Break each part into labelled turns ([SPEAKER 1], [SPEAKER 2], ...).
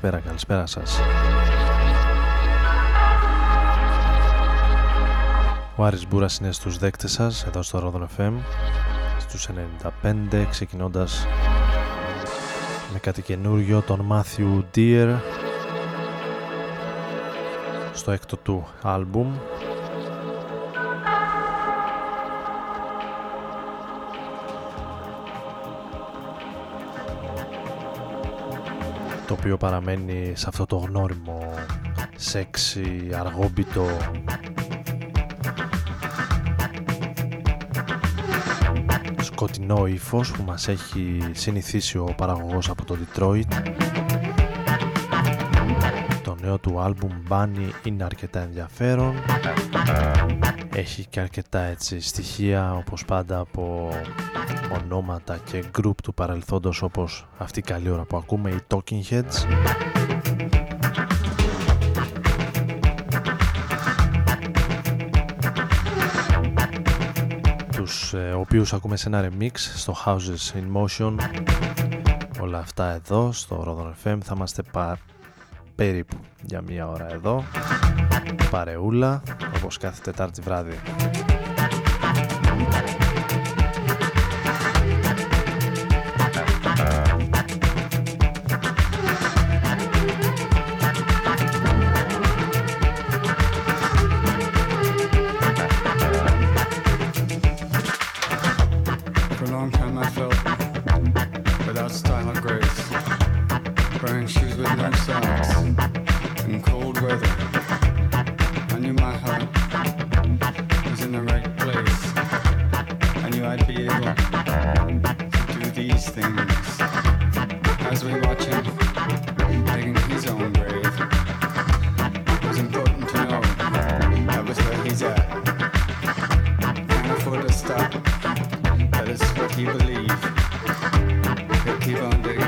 [SPEAKER 1] Καλησπέρα σας. Ο Άρης Μπούρας είναι στους δέκτες σας εδώ στο Ρόδον FM στους 95 ξεκινώντας με κάτι καινούριο τον Μάθιου Deer στο έκτο του άλμπουμ το οποίο παραμένει σε αυτό το γνώριμο σεξι, αργόμπιτο σκοτεινό ύφος που μας έχει συνηθίσει ο παραγωγός από το Detroit. το νέο του άλμπουμ Bunny είναι αρκετά ενδιαφέρον. Έχει και αρκετά έτσι στοιχεία όπως πάντα από ονόματα και group του παρελθόντος όπως αυτή η καλή ώρα που ακούμε οι Talking Heads. Τους ε, οποίους ακούμε σε ένα remix στο Houses in Motion. Όλα αυτά εδώ στο Rodon FM θα είμαστε πα... περίπου για μία ώρα εδώ. Παρεούλα όπως κάθε Τετάρτη βράδυ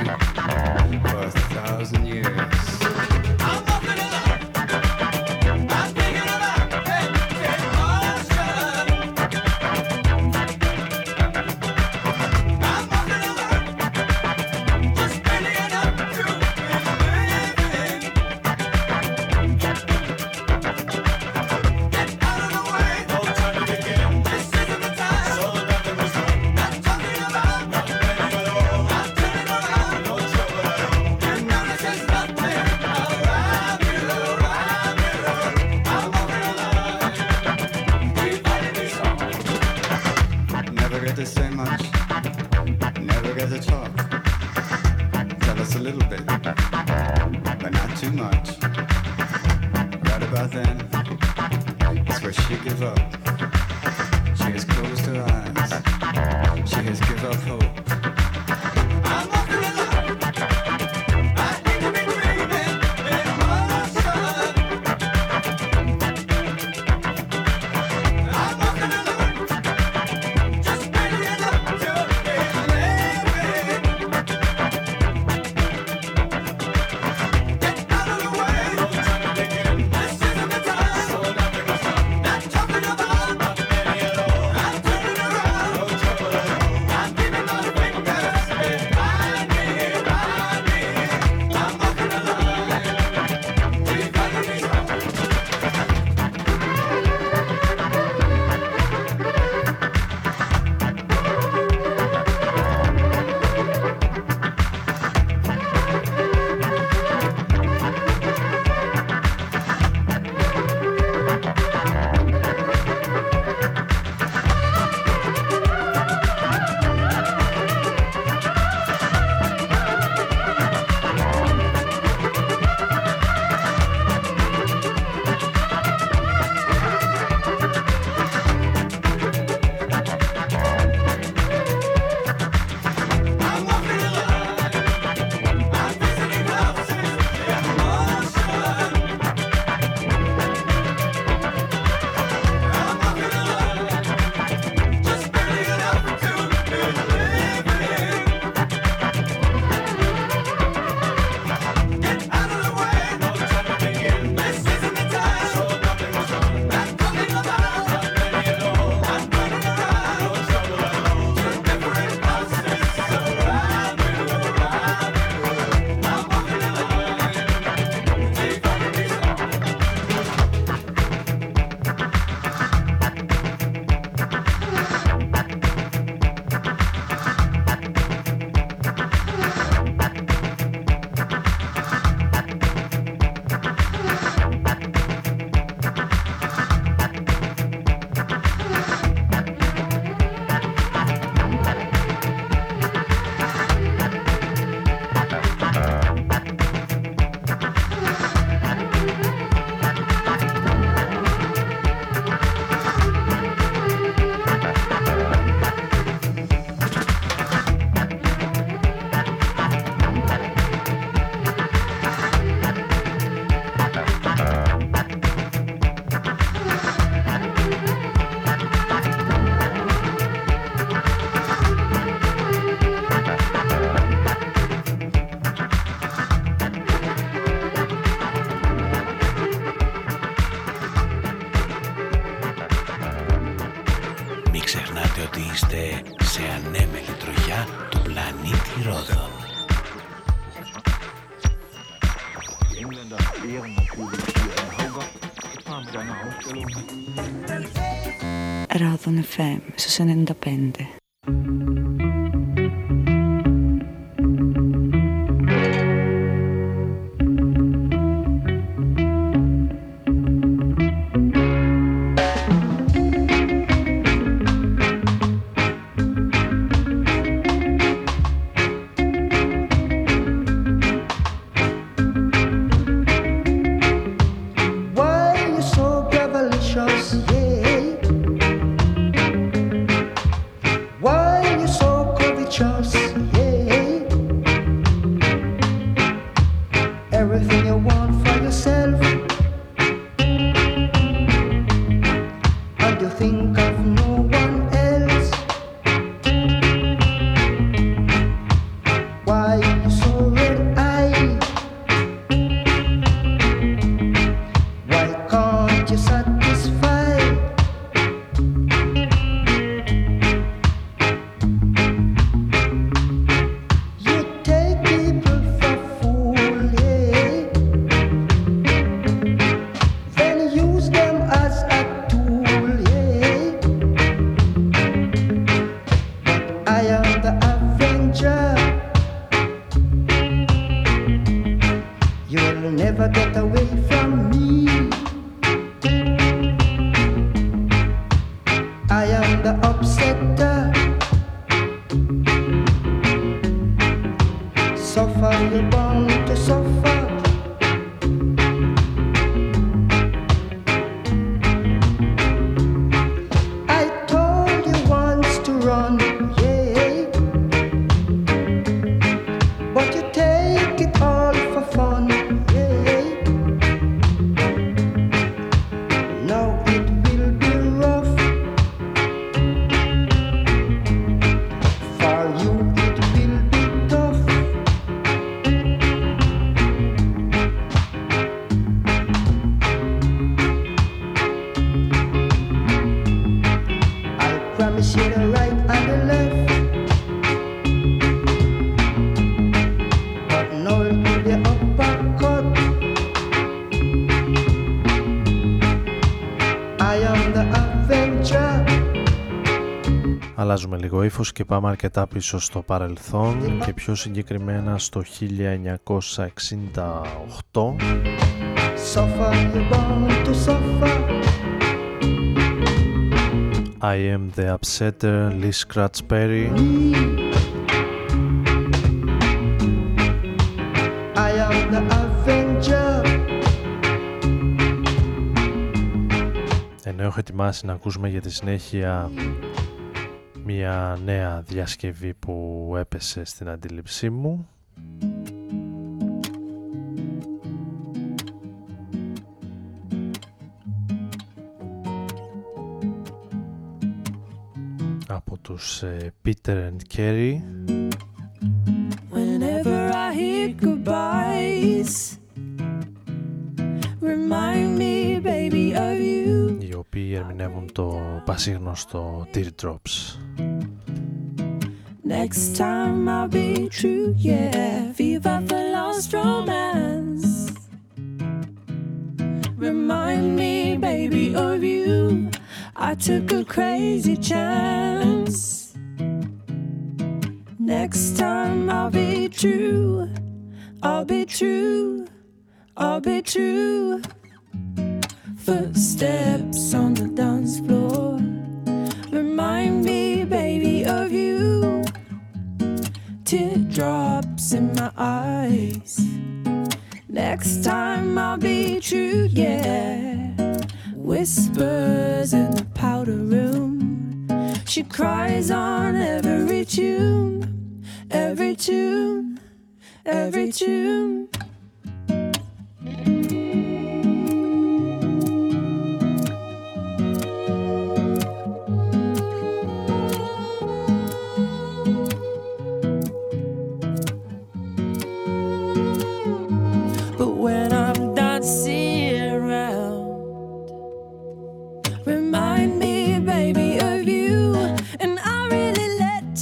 [SPEAKER 2] for a thousand years.
[SPEAKER 3] Ύφος και πάμε αρκετά πίσω στο παρελθόν και πιο συγκεκριμένα στο 1968 I am the upsetter, Lee Scratch Perry I am the avenger. Ενώ έχω ετοιμάσει να ακούσουμε για τη συνέχεια μια νέα διασκευή που έπεσε στην αντίληψή μου. Από τους ε, Peter and Kerry Whenever I hear goodbyes Remind me baby of you. Οι οποίοι ερμηνεύουν το πασίγνωστο Teardrops Next time I'll be true, yeah. Viva the lost romance. Remind me, baby, of you. I took a crazy chance. Next time I'll be true. I'll be true. I'll be true. Footsteps on the dance floor. Teardrops in my eyes. Next time I'll be true, yeah. Whispers in the powder room. She cries on every tune, every tune, every tune.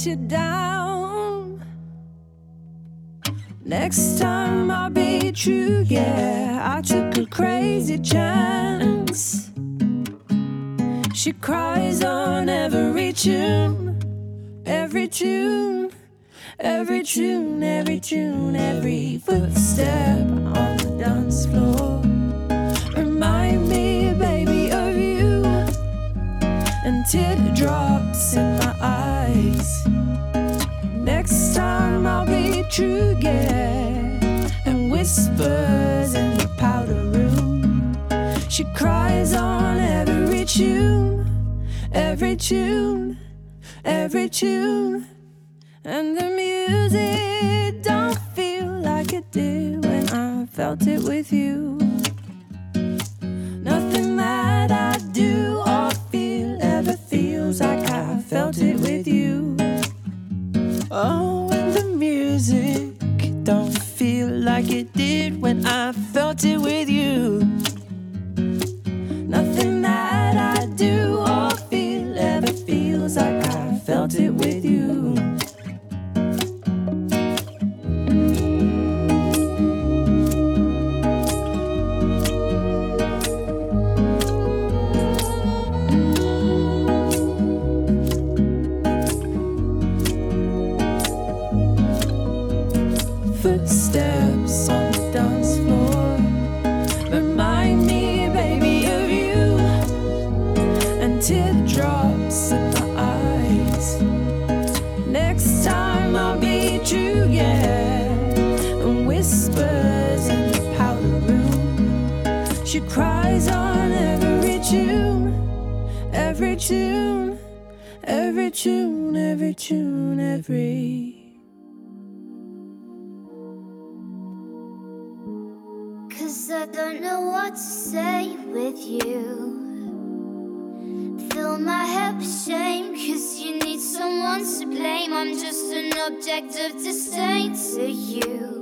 [SPEAKER 3] you down. Next time I'll be true, yeah. I took a crazy chance. She cries on every tune, every tune, every tune, every tune, every footstep on the dance floor. Remind me, baby, of you, and teardrops in my eyes. Time I'll be true, yeah, and whispers in the powder room. She cries on every tune, every tune, every tune, and the music don't feel like it did when I felt it with you. Nothing that I do or feel ever feels like I felt it with you. Oh, the music don't feel like it did when I felt it with you. Nothing that I do or feel ever feels like I felt it with you. And whispers in the powder room. She cries on every tune, every tune, every tune, every tune, every.
[SPEAKER 4] Cause I don't know what to say with you. Fill my head with shame, cause you need someone to blame. I'm just an object of disdain to you.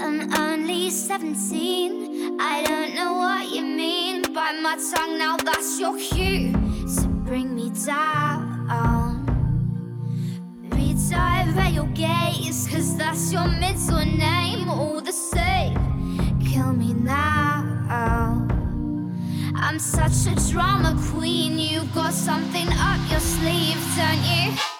[SPEAKER 4] I'm only 17, I don't know what you mean. Bite my tongue, now that's your cue to bring me down. Redirect your gaze, cause that's your middle name. All the same, kill me now. I'm such a drama queen. You got something up your sleeve, don't you?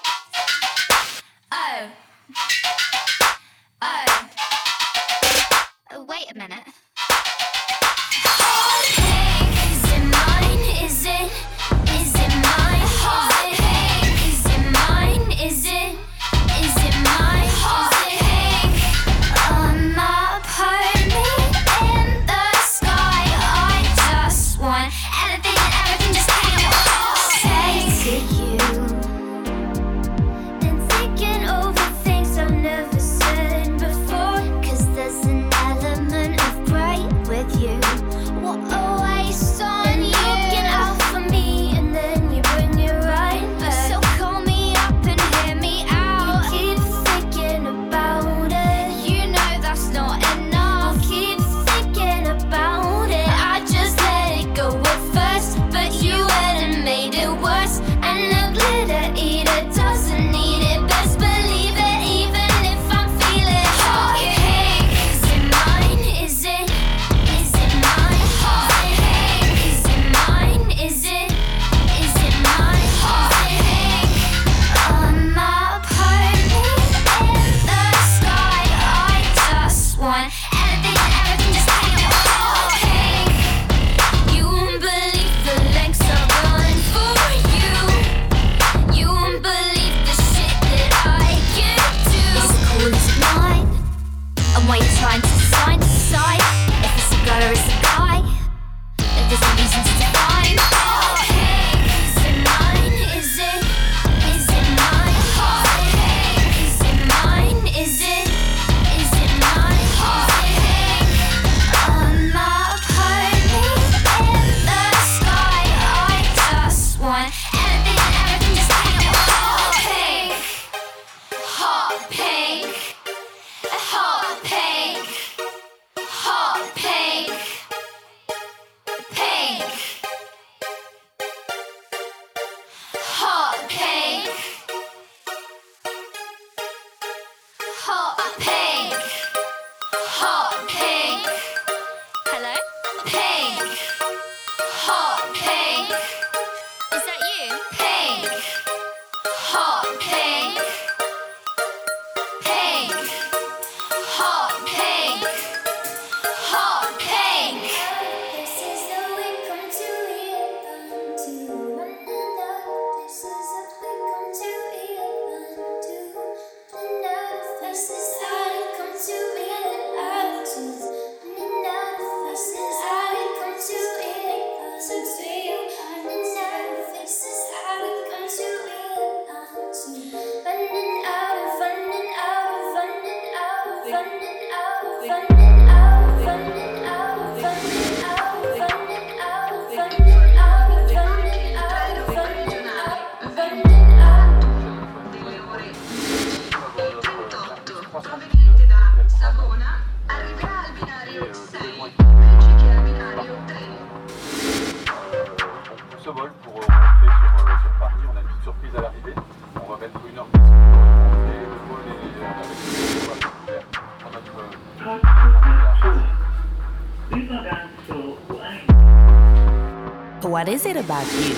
[SPEAKER 4] What is it
[SPEAKER 5] about you?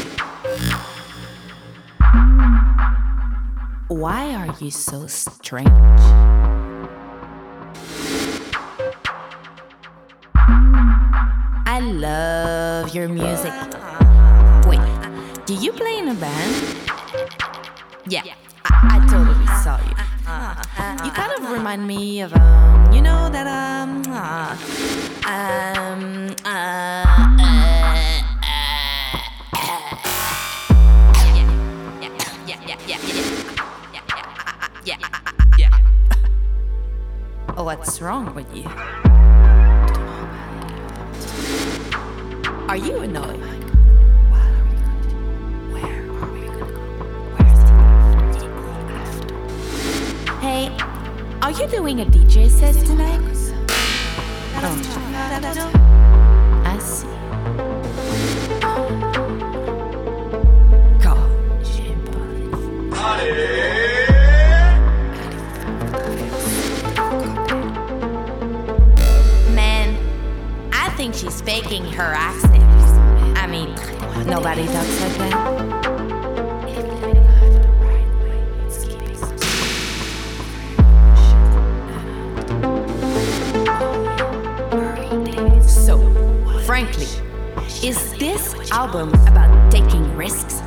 [SPEAKER 5] Why are you so strange? I love your music. Wait, do you play in a band? You annoyed? Hey, are you doing a DJ set tonight? I see. God, Man, I think she's faking her accent. Nobody talks like that. So, frankly, is this album about taking risks?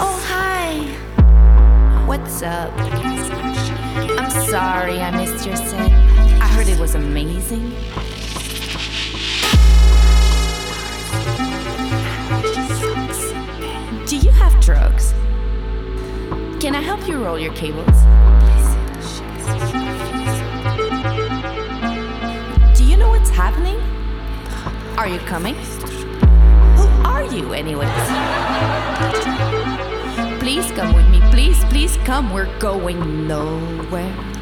[SPEAKER 5] Oh, hi. What's up? I'm sorry I missed your set. Heard it was amazing. Do you have drugs? Can I help you roll your cables? Do you know what's happening? Are you coming? Who are you, anyways? Please come with me. Please, please come. We're going nowhere.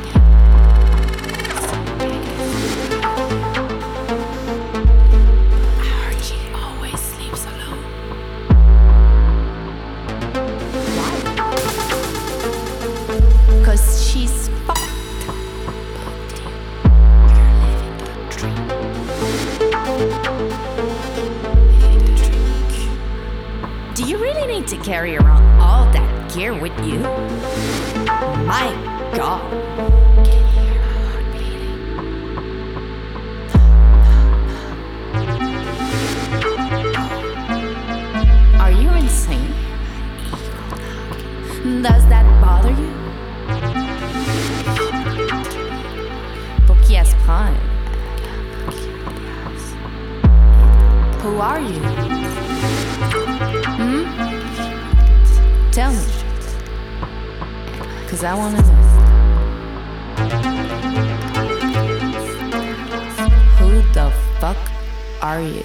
[SPEAKER 5] To carry around all that gear with you? My god. Are you insane? Does that bother you? À se? Who are you? Cause I wanna know. Who the fuck are you?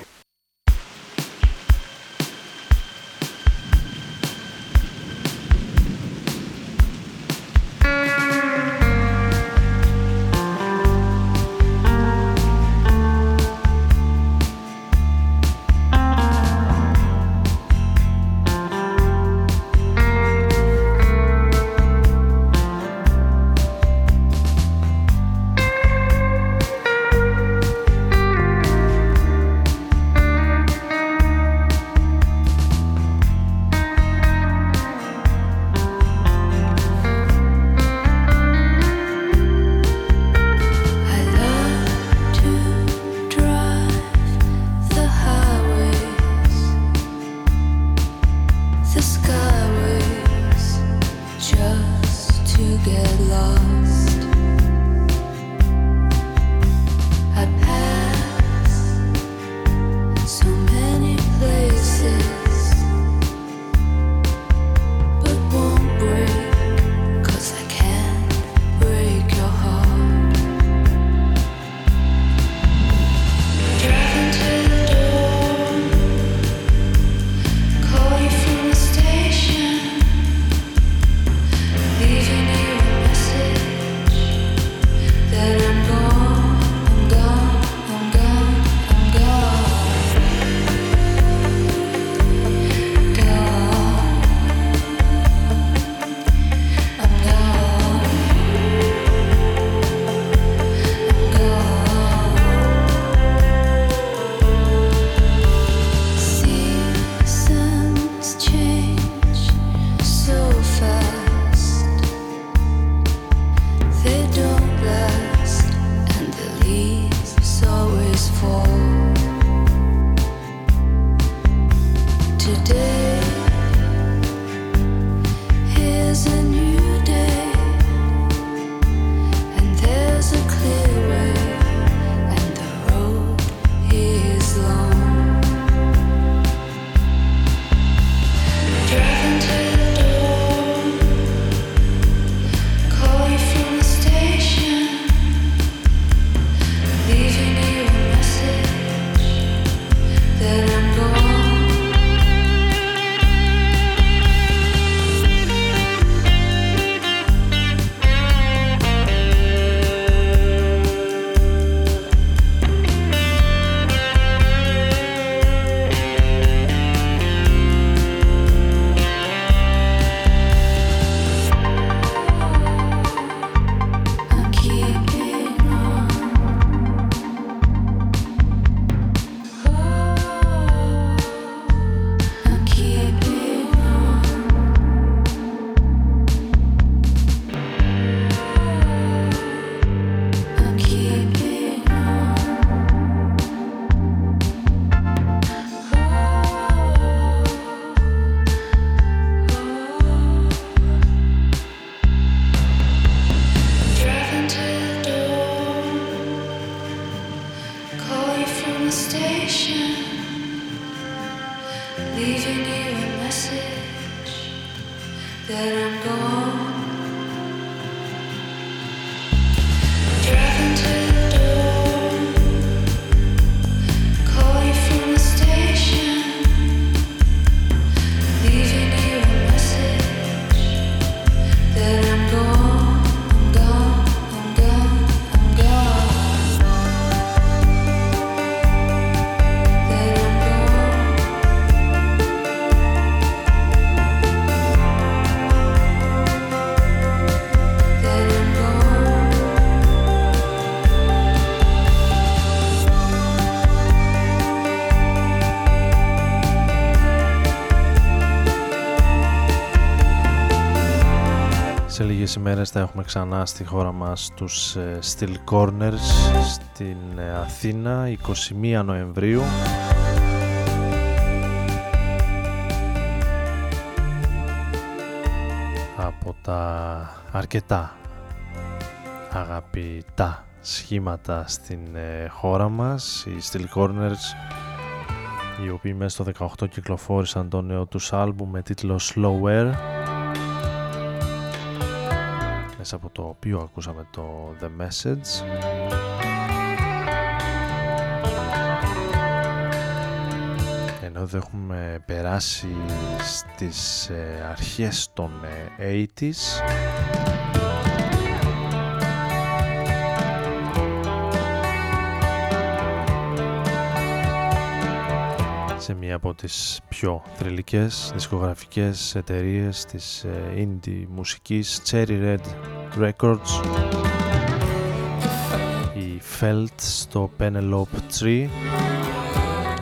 [SPEAKER 6] Ημέρες θα έχουμε ξανά στη χώρα μας τους ε, Steel Corners στην ε, Αθήνα 21 Νοεμβρίου. Από τα αρκετά αγαπητά σχήματα στην ε, χώρα μας οι Steel Corners οι οποίοι μέσα στο 18 κυκλοφόρησαν το νέο τους άλμπουμ με τίτλο Slower
[SPEAKER 1] μέσα από το οποίο ακούσαμε το The Message. Ενώ εδώ έχουμε περάσει στις ε, αρχές των ε, 80s σε μία από τις πιο θρηλυκές δισκογραφικές εταιρείες της ε, indie μουσικής Cherry Red Records. Η Felt στο Penelope Tree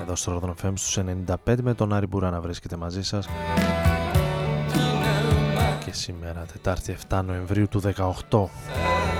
[SPEAKER 1] εδώ στο Rodon FM στους 95 με τον Άρη Μπουρά να βρίσκεται μαζί σας. Και σήμερα Τετάρτη 7 Νοεμβρίου του 18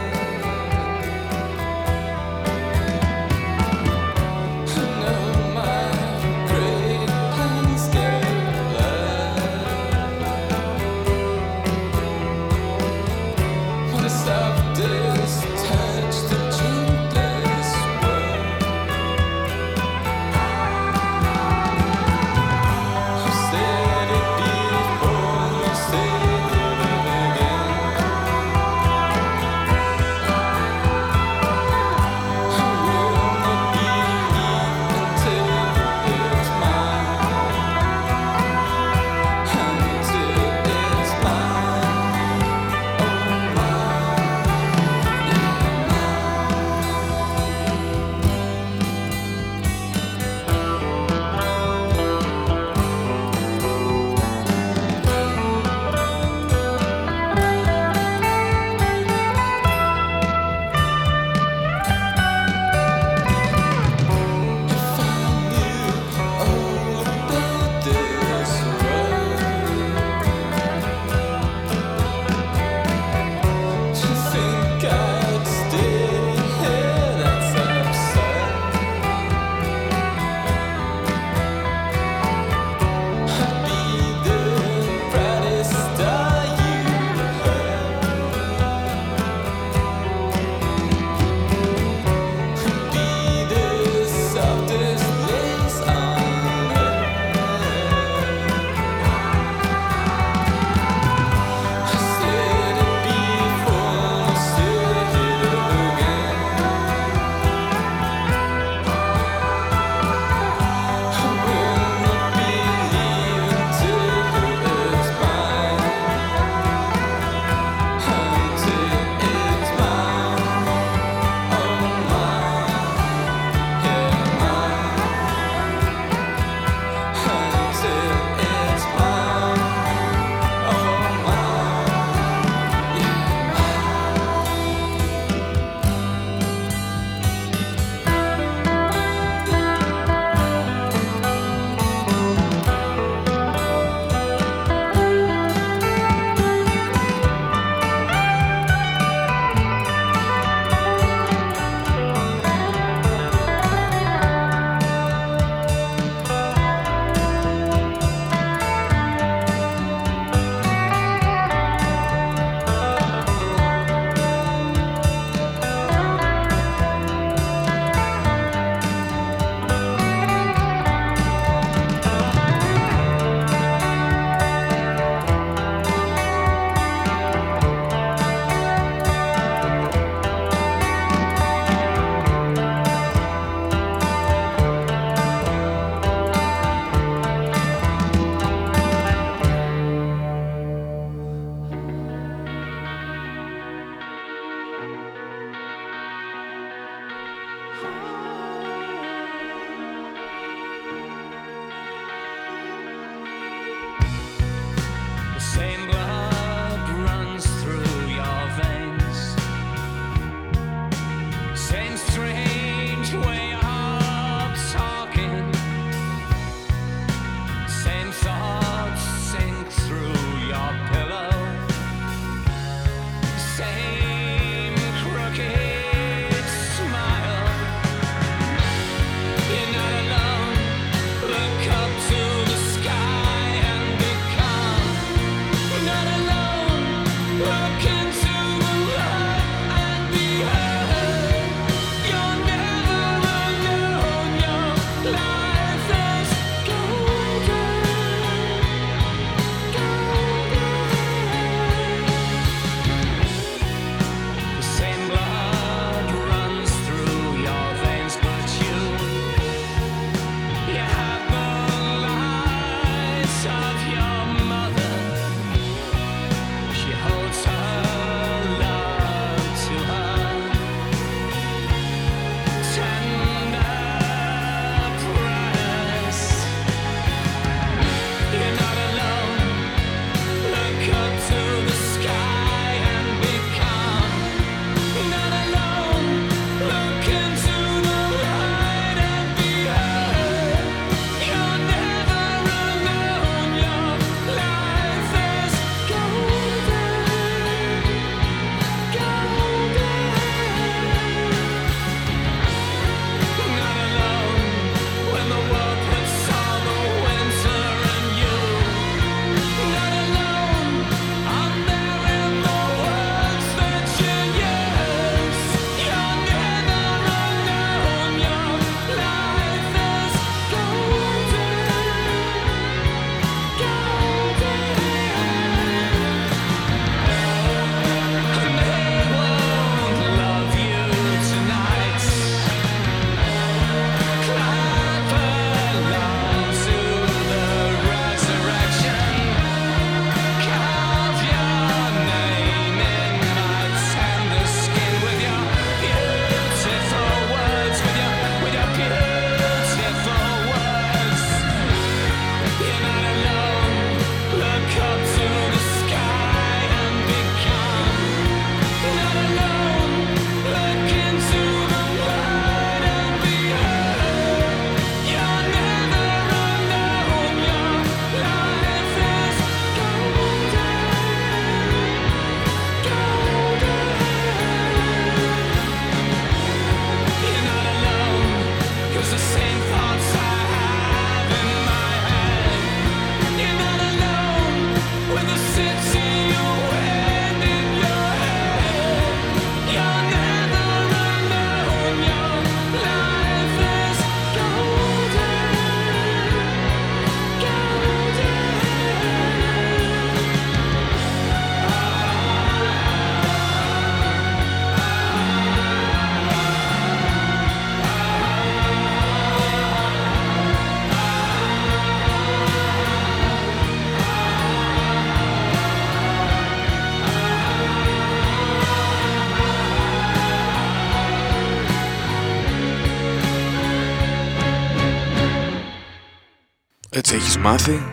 [SPEAKER 7] έχεις μάθει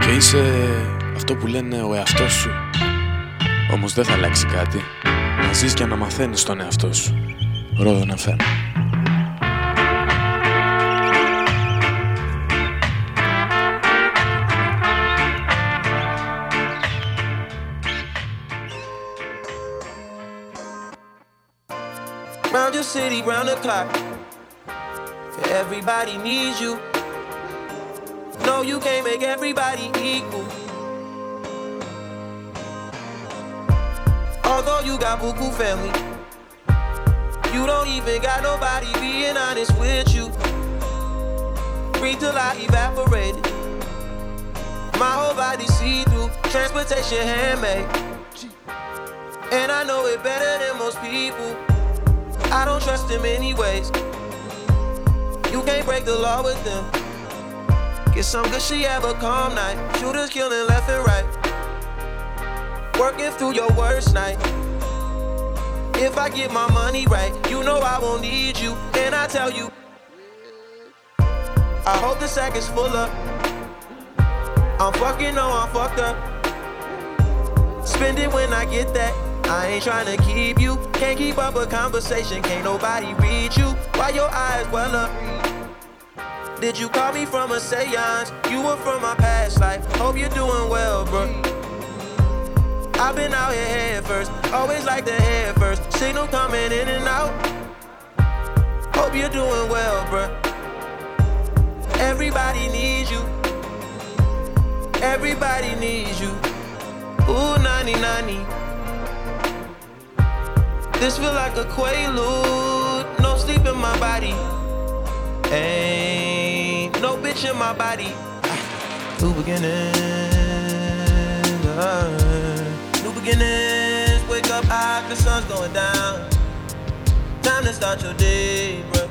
[SPEAKER 7] και είσαι αυτό που λένε ο εαυτός σου. Όμως δεν θα αλλάξει κάτι. Να ζεις και να μαθαίνεις τον εαυτό σου. Ρόδο FM.
[SPEAKER 8] Round your city, round the clock. Everybody needs you. No, you can't make everybody equal. Although you got buku family, you don't even got nobody being honest with you. Breathe till I evaporated. My whole body see through, transportation handmade. And I know it better than most people. I don't trust them anyways. You can't break the law with them. Get some good shit, have a calm night. Shooters killing left and right. Working through your worst night. If I get my money right, you know I won't need you. And I tell you, I hope the sack is full up. I'm fucking, no, I'm fucked up. Spend it when I get that. I ain't trying to keep you. Can't keep up a conversation. Can't nobody read you. Why your eyes well up? Did you call me from a seance? You were from my past life. Hope you're doing well, bro. I've been out here head first. Always like the head first. Signal coming in and out. Hope you're doing well, bro. Everybody needs you. Everybody needs you. Ooh, nani nani. This feel like a quaalude. No sleep in my body. Ain't in my body. New beginnings. uh, new beginnings. Wake up high, the sun's going down. Time to start your day, bro.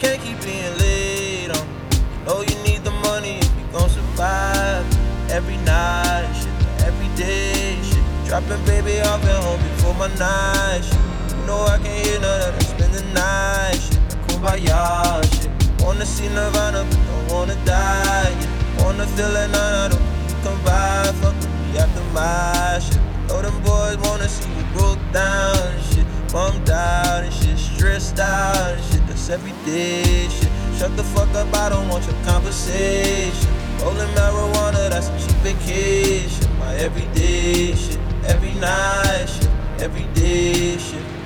[SPEAKER 8] Can't keep being late on. You know you need the money if you gon' survive. Every night, shit, every day, shit. Dropping baby off at home before my night, shit. You know I can't hear none of that. Spend the night, shit. Kumbaya, shit. Wanna see Nirvana, but don't wanna die, yeah. Wanna feel it, nah, I don't come by. Fuck with me after my shit. Know them boys wanna see you broke down and shit. Bummed out and shit, stressed out and shit. That's everyday shit. Shut the fuck up, I don't want your conversation. Rolling marijuana, that's a cheap vacation. My everyday shit, every night shit, everyday shit.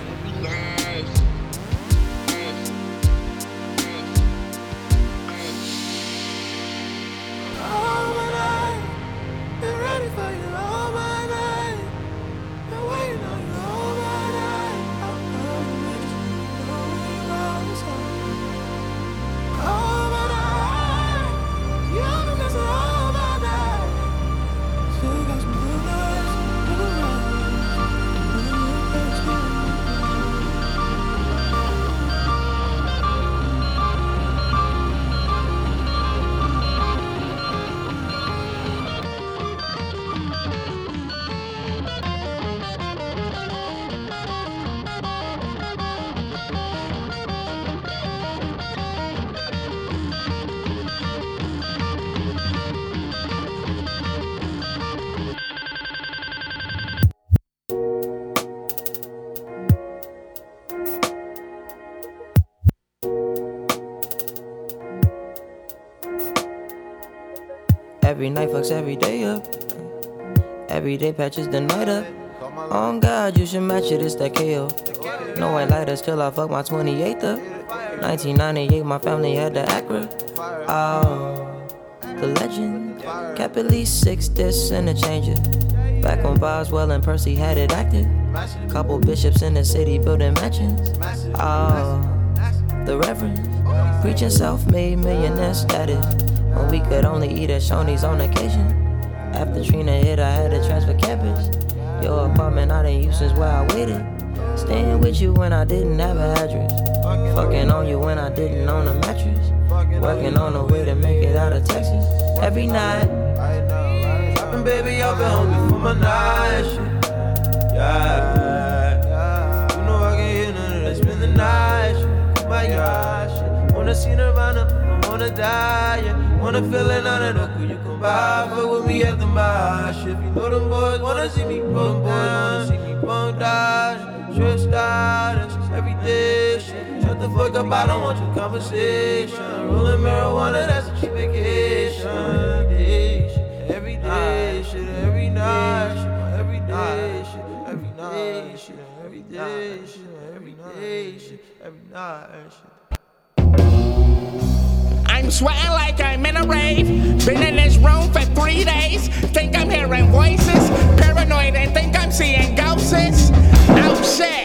[SPEAKER 8] Every night fucks every day up. Every day patches the night up. On God, you should match it, it's that KO. No white lighters till I fuck my 28th up. 1998, my family had the Acura. Oh, the legend. Kept at least six discs and a changer. Back when Boswell and Percy had it active. Couple bishops in the city building mansions. Oh, the Reverend. Preaching self made millionaire status. When we could only eat at Shoney's on occasion. After Trina hit, I had to transfer campus. Your apartment I didn't use since where I waited. Staying with you when I didn't have an address. Fucking on you when I didn't own a mattress. Working on a way to make it out of Texas. Every night. Dropping baby up at home before my night shit. Yeah. You know I of that. Spend the night shit. Oh my gosh. Wanna see Nirvana, don't wanna die. Yeah. Wanna feel it, of the cool you come by. Fuck with me at the. If you know them boys wanna see me bum boys wanna see me bum dodge. That's just everyday shit. Shut the fuck up, I don't want your conversation. Rolling marijuana, that's a cheap vacation. Every day, shit, every day, shit, every night, shit, every day, shit, every night, shit, every day, shit, every day, shit, every night, shit.
[SPEAKER 9] I'm sweating like I'm in a rave. Been in this room for three days. Think I'm hearing voices. Paranoid and think I'm seeing ghosts. Oh shit.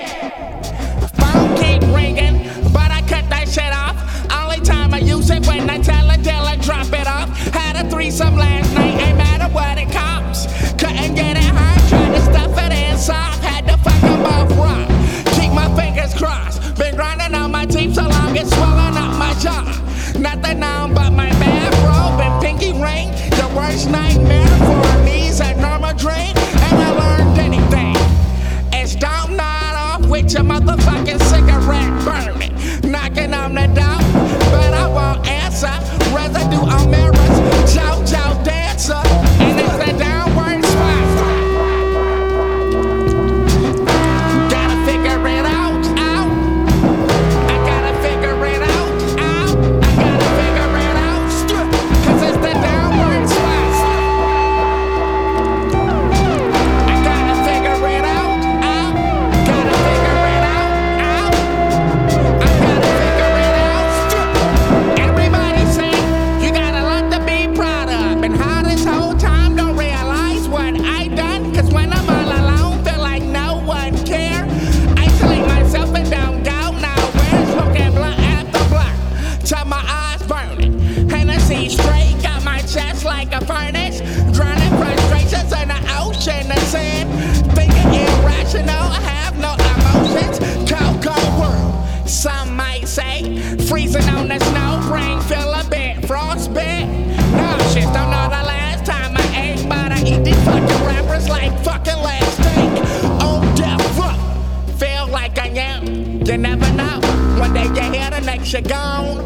[SPEAKER 9] You're gone.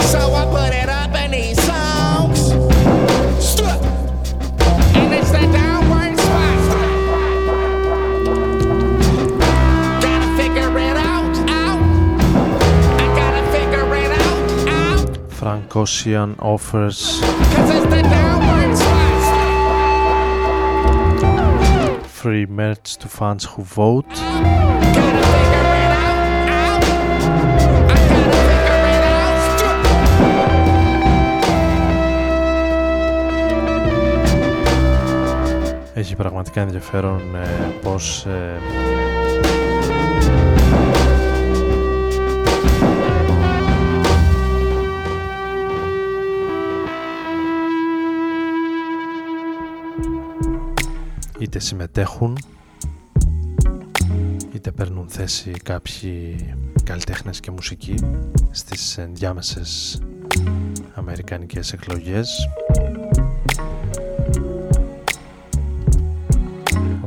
[SPEAKER 9] So I put it up in these songs. And it's the downward spiral. Gotta figure it out, out. I gotta figure it out, out.
[SPEAKER 1] Frank Ocean offers
[SPEAKER 9] Cause it's the downward spiral.
[SPEAKER 1] free merch to fans who vote. Έχει πραγματικά ενδιαφέρον ε, πως ε, είτε συμμετέχουν είτε παίρνουν θέση κάποιοι καλλιτέχνες και μουσικοί στις ενδιάμεσες αμερικανικές εκλογές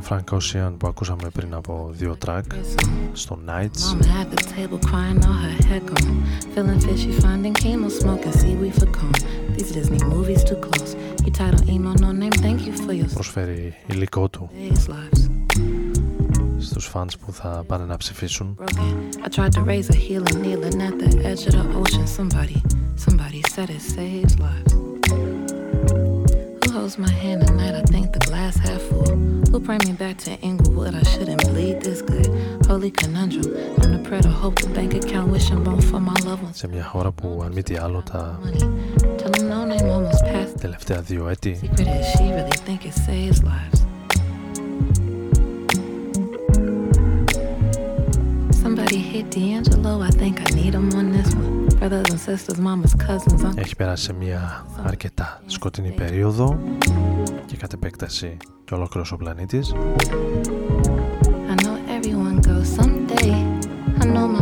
[SPEAKER 1] Frank Ocean που ακούσαμε πριν από δύο track στο Nights. Προσφέρει υλικό του στους fans που θα πάνε να ψηφίσουν.
[SPEAKER 10] Who holds my hand at night? I think the glass half full. Who bring me back to Inglewood? I shouldn't bleed this good. Holy conundrum. I'm the prayer to hope the bank account wishing bone for my loved ones.
[SPEAKER 1] σε μια χώρα που αν μη τι άλλο τα
[SPEAKER 10] Tell them no name almost passed.
[SPEAKER 1] τελευταία δύο έτη
[SPEAKER 10] hit D'Angelo. I think I need him on this one. Brothers and sisters, mamas, cousins, uncles.
[SPEAKER 1] έχει περάσει σε μια αρκετά σκοτεινή περίοδο και κατ' επέκταση και ολόκληρος ο πλανήτης
[SPEAKER 10] I know everyone goes someday. I know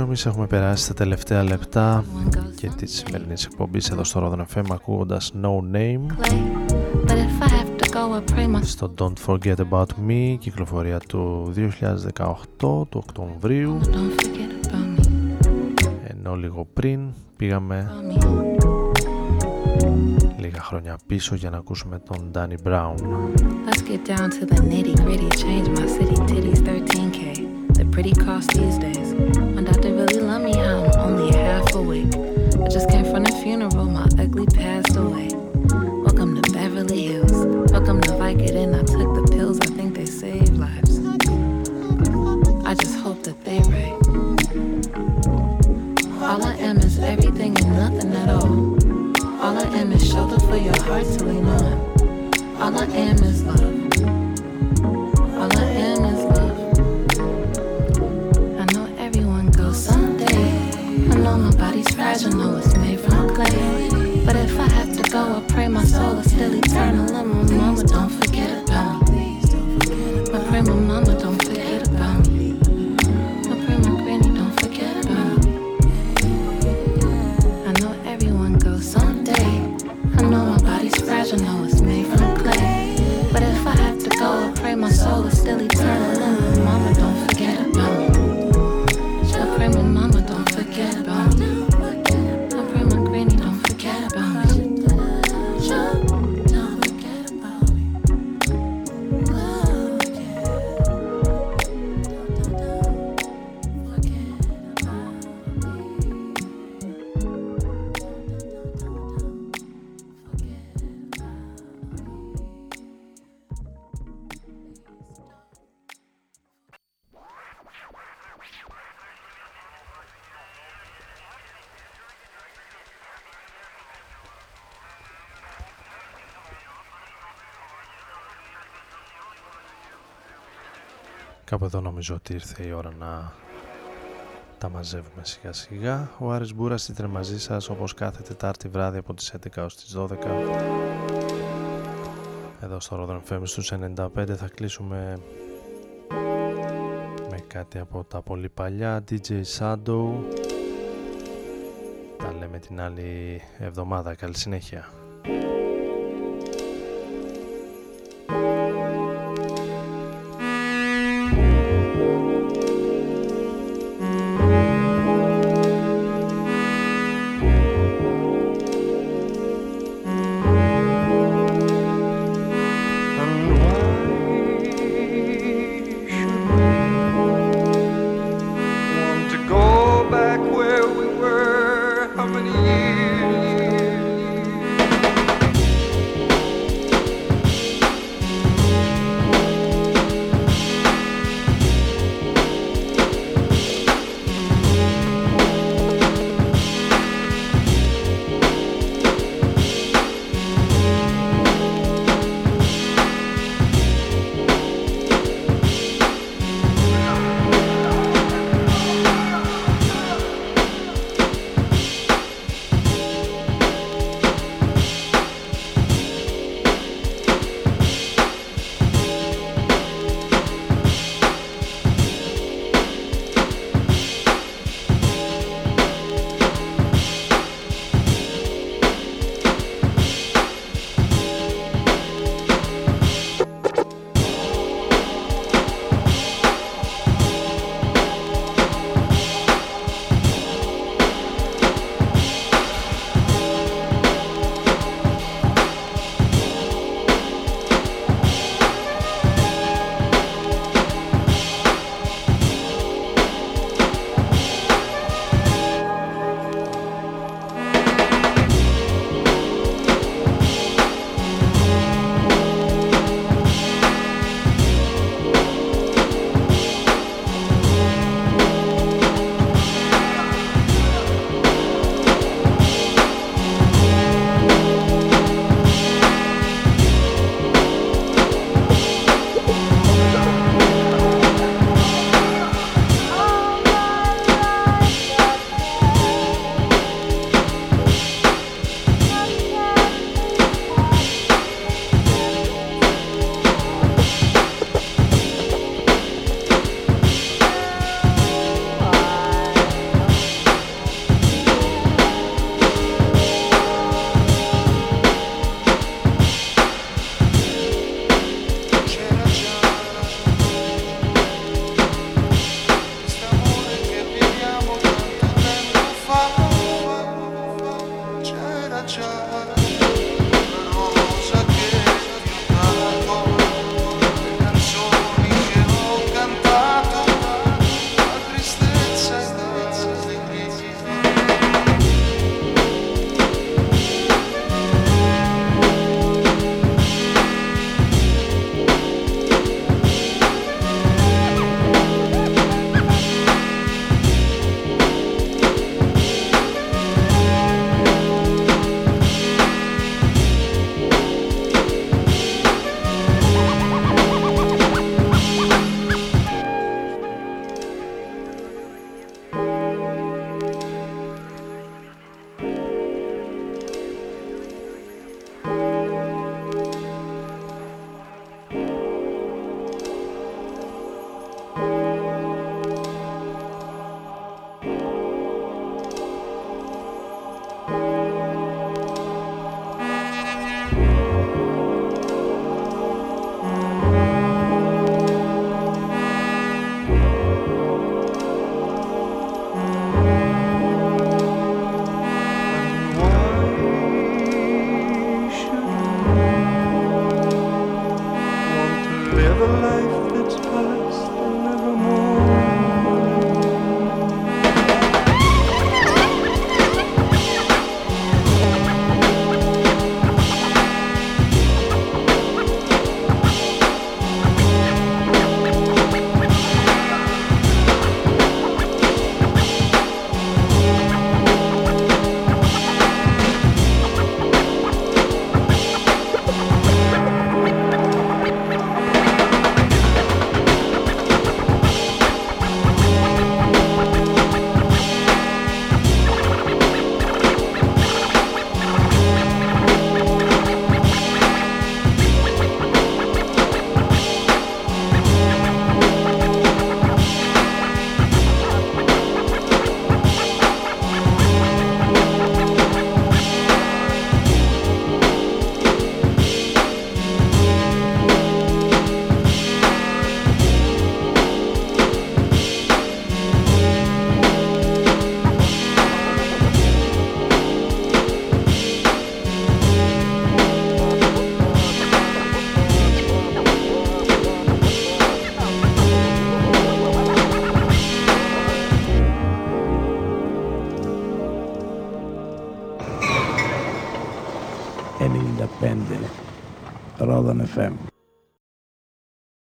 [SPEAKER 1] Νομίζω έχουμε περάσει τα τελευταία λεπτά και της σημερινής εκπομπής εδώ στο Rodon FM ακούγοντας No Name
[SPEAKER 10] But if I have to go, I pray my
[SPEAKER 1] στο Don't Forget About Me κυκλοφορία του 2018 του Οκτωβρίου
[SPEAKER 10] don't forget about me.
[SPEAKER 1] ενώ λίγο πριν πήγαμε λίγα χρόνια πίσω για να ακούσουμε τον Danny Brown
[SPEAKER 10] Let's get down to the nitty gritty. Change my city titties 13k. Pretty cost these days. My doctor really love me how I'm only half awake. I just came from the funeral, my ugly passed away. Welcome to Beverly Hills. Welcome to Vicodin. I took the pills, I think they save lives. I just hope that they right. All I am is everything and nothing at all. All I am is shelter for your heart to lean on. All I am is love. Fragile, know it's made from clay. But if I have to go, I pray my soul is still eternal. And my mama don't forget
[SPEAKER 1] Κάπου εδώ νομίζω ότι ήρθε η ώρα να τα μαζεύουμε σιγά σιγά. Ο Άρης Μπούρας ήταν μαζί σας όπως κάθε Τετάρτη βράδυ από τις 11 ως τις 12. Εδώ στο Rodon FM στους 95 θα κλείσουμε με κάτι από τα πολύ παλιά DJ Shadow. Τα λέμε την άλλη εβδομάδα. Καλή συνέχεια.